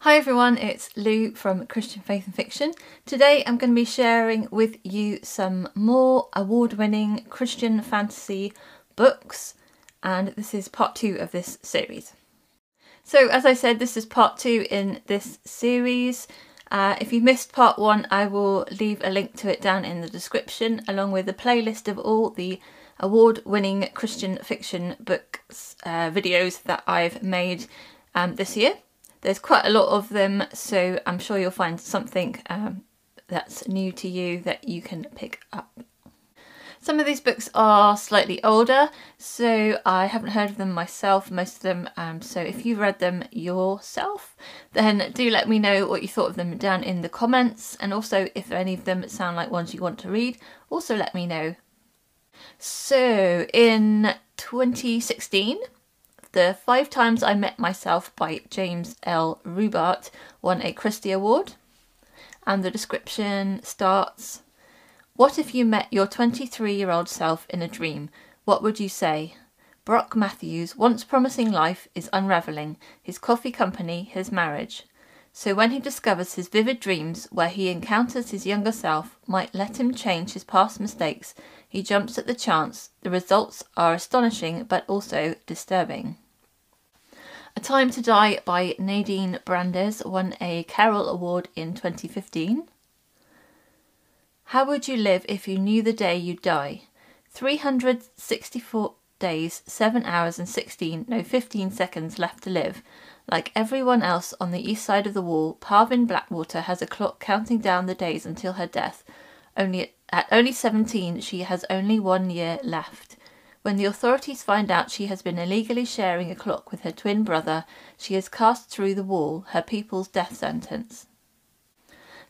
Hi everyone, it's Lou from Christian Faith and Fiction. Today I'm going to be sharing with you some more award winning Christian fantasy books, and this is part two of this series. So, as I said, this is part two in this series. Uh, if you missed part one, I will leave a link to it down in the description, along with a playlist of all the award winning Christian fiction books uh, videos that I've made um, this year. There's quite a lot of them, so I'm sure you'll find something um, that's new to you that you can pick up. Some of these books are slightly older, so I haven't heard of them myself, most of them. Um, so if you've read them yourself, then do let me know what you thought of them down in the comments. And also, if any of them sound like ones you want to read, also let me know. So in 2016, the Five Times I Met Myself by James L. Rubart won a Christy Award. And the description starts what if you met your 23 year old self in a dream? What would you say? Brock Matthews, once promising life, is unravelling his coffee company, his marriage. So when he discovers his vivid dreams, where he encounters his younger self, might let him change his past mistakes, he jumps at the chance. The results are astonishing but also disturbing. A Time to Die by Nadine Brandes won a Carol Award in 2015. How would you live if you knew the day you'd die? 364 days, 7 hours and 16, no 15 seconds left to live. Like everyone else on the east side of the wall, Parvin Blackwater has a clock counting down the days until her death. Only at only 17, she has only one year left. When the authorities find out she has been illegally sharing a clock with her twin brother, she is cast through the wall, her people's death sentence.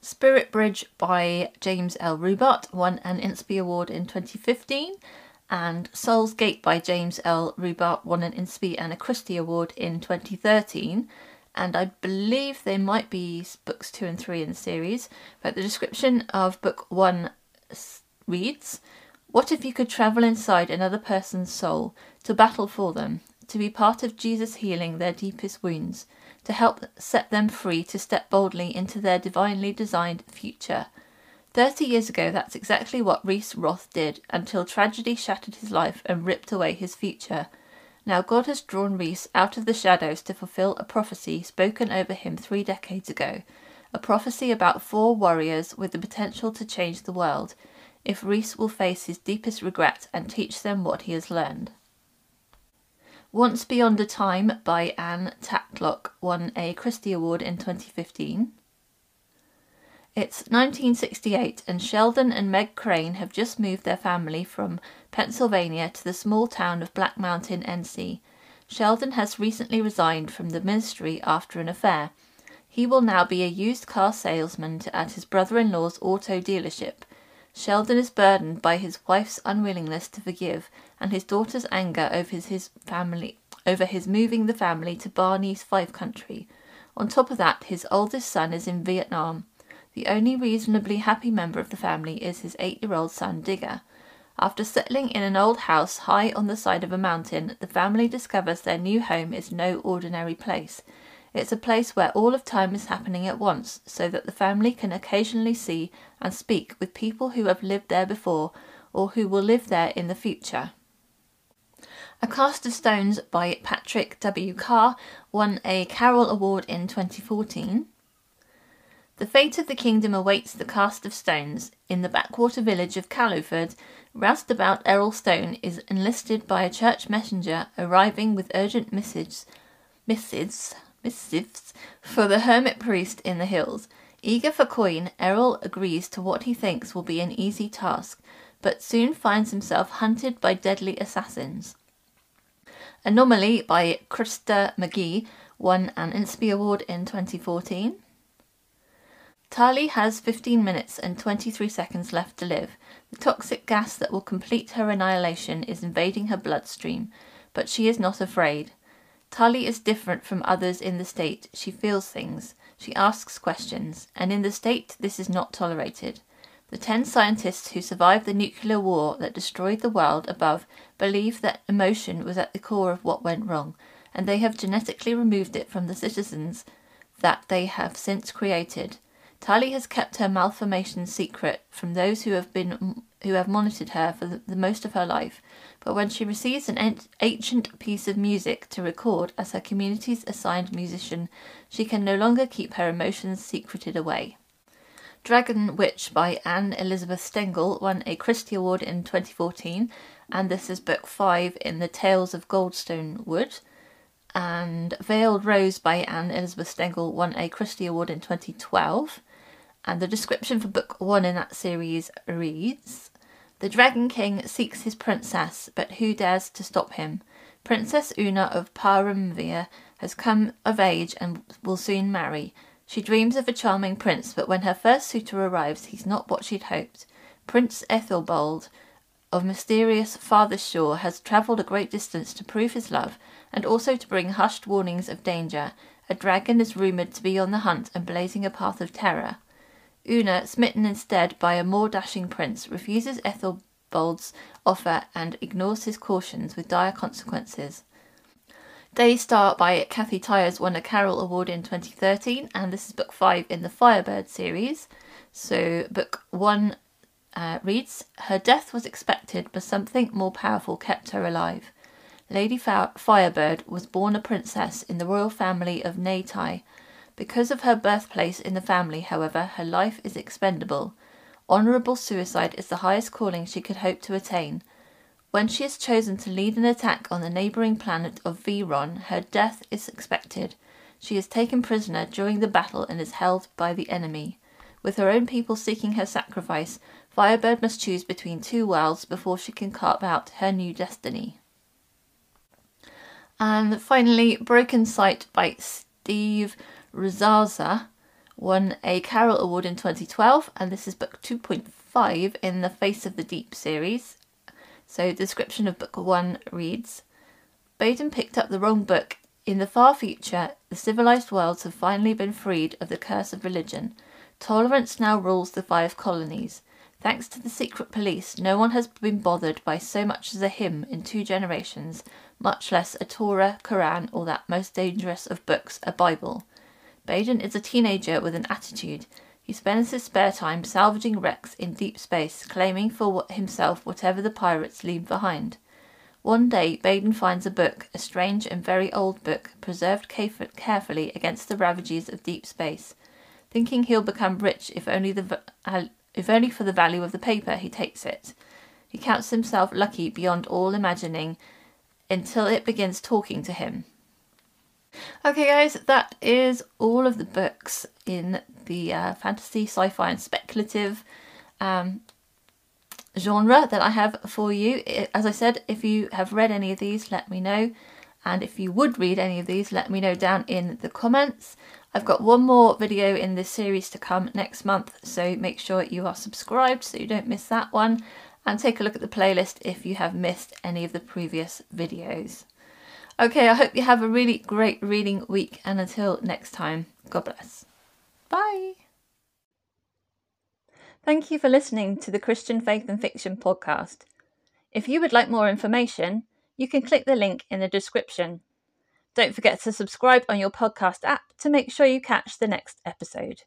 Spirit Bridge by James L. Rubart won an INSPY Award in 2015, and Soul's Gate by James L. Rubart won an INSPY and a Christy Award in 2013. And I believe there might be books two and three in the series, but the description of book one reads What if you could travel inside another person's soul to battle for them, to be part of Jesus healing their deepest wounds? to help set them free to step boldly into their divinely designed future. Thirty years ago, that's exactly what Reese Roth did until tragedy shattered his life and ripped away his future. Now, God has drawn Reese out of the shadows to fulfill a prophecy spoken over him three decades ago, a prophecy about four warriors with the potential to change the world, if Reese will face his deepest regret and teach them what he has learned. Once Beyond a Time by Ann Tatlock won a Christy Award in 2015. It's 1968 and Sheldon and Meg Crane have just moved their family from Pennsylvania to the small town of Black Mountain, NC. Sheldon has recently resigned from the ministry after an affair. He will now be a used car salesman at his brother in law's auto dealership. Sheldon is burdened by his wife's unwillingness to forgive and his daughter's anger over his, his family over his moving the family to Barney's Five Country. On top of that, his oldest son is in Vietnam. The only reasonably happy member of the family is his eight-year-old son Digger. After settling in an old house high on the side of a mountain, the family discovers their new home is no ordinary place. It's a place where all of time is happening at once, so that the family can occasionally see and speak with people who have lived there before or who will live there in the future. A Cast of Stones by Patrick W. Carr won a Carol Award in 2014. The fate of the kingdom awaits the cast of stones. In the backwater village of Callowford, roustabout Errol Stone is enlisted by a church messenger arriving with urgent messages, missives missives for the hermit priest in the hills. Eager for coin, Errol agrees to what he thinks will be an easy task, but soon finds himself hunted by deadly assassins. Anomaly by Krista McGee won an INSPY Award in 2014. Tali has 15 minutes and 23 seconds left to live. The toxic gas that will complete her annihilation is invading her bloodstream, but she is not afraid. Tali is different from others in the state. She feels things. She asks questions, and in the state, this is not tolerated. The ten scientists who survived the nuclear war that destroyed the world above believe that emotion was at the core of what went wrong, and they have genetically removed it from the citizens that they have since created. Tali has kept her malformation secret from those who have been who have monitored her for the, the most of her life, but when she receives an ancient piece of music to record as her community's assigned musician, she can no longer keep her emotions secreted away. Dragonwitch by Anne Elisabeth Stengl won a Christy Award in 2014, and this is book five in the Tales of Goldstone Wood. And Veiled Rose by Anne Elisabeth Stengl won a Christy Award in 2012. And the description for book one in that series reads The Dragon King seeks his princess, but who dares to stop him? Princess Una of Parumvir has come of age and will soon marry. She dreams of a charming prince, but when her first suitor arrives, he's not what she'd hoped. Prince Aethelbald of mysterious farther shore has travelled a great distance to prove his love, and also to bring hushed warnings of danger. A dragon is rumoured to be on the hunt and blazing a path of terror. Una, smitten instead by a more dashing prince, refuses Aethelbald's offer and ignores his cautions with dire consequences. Daystar by Kathy Tyers won a Carol Award in 2013, and this is book five in the Firebird series. So, book one uh, reads Her death was expected, but something more powerful kept her alive. Lady Firebird was born a princess in the royal family of Netaia. Because of her birthplace in the family, however, her life is expendable. Honourable suicide is the highest calling she could hope to attain. When she is chosen to lead an attack on the neighbouring planet of Viron, her death is expected. She is taken prisoner during the battle and is held by the enemy. With her own people seeking her sacrifice, Firebird must choose between two worlds before she can carve out her new destiny. And finally, Broken Sight by Steve Rzasa won a Carol Award in 2012, and this is book 2.5 in the Face of the Deep series. So, the description of book one reads Baden picked up the wrong book. In the far future, the civilized worlds have finally been freed of the curse of religion. Tolerance now rules the five colonies. Thanks to the secret police, no one has been bothered by so much as a hymn in two generations, much less a Torah, Quran, or that most dangerous of books, a Bible. Baden is a teenager with an attitude. He spends his spare time salvaging wrecks in deep space, claiming for himself whatever the pirates leave behind. One day, Baden finds a book, a strange and very old book, preserved carefully against the ravages of deep space. Thinking he'll become rich if only, the, if only for the value of the paper, he takes it. He counts himself lucky beyond all imagining until it begins talking to him. Okay, guys, that is all of the books in the uh, fantasy, sci-fi, and speculative um, genre that I have for you. As I said, if you have read any of these, let me know. And if you would read any of these, let me know down in the comments. I've got one more video in this series to come next month, so make sure you are subscribed so you don't miss that one. And take a look at the playlist if you have missed any of the previous videos. Okay, I hope you have a really great reading week, and until next time, God bless. Bye. Thank you for listening to the Christian Faith and Fiction podcast. If you would like more information, you can click the link in the description. Don't forget to subscribe on your podcast app to make sure you catch the next episode.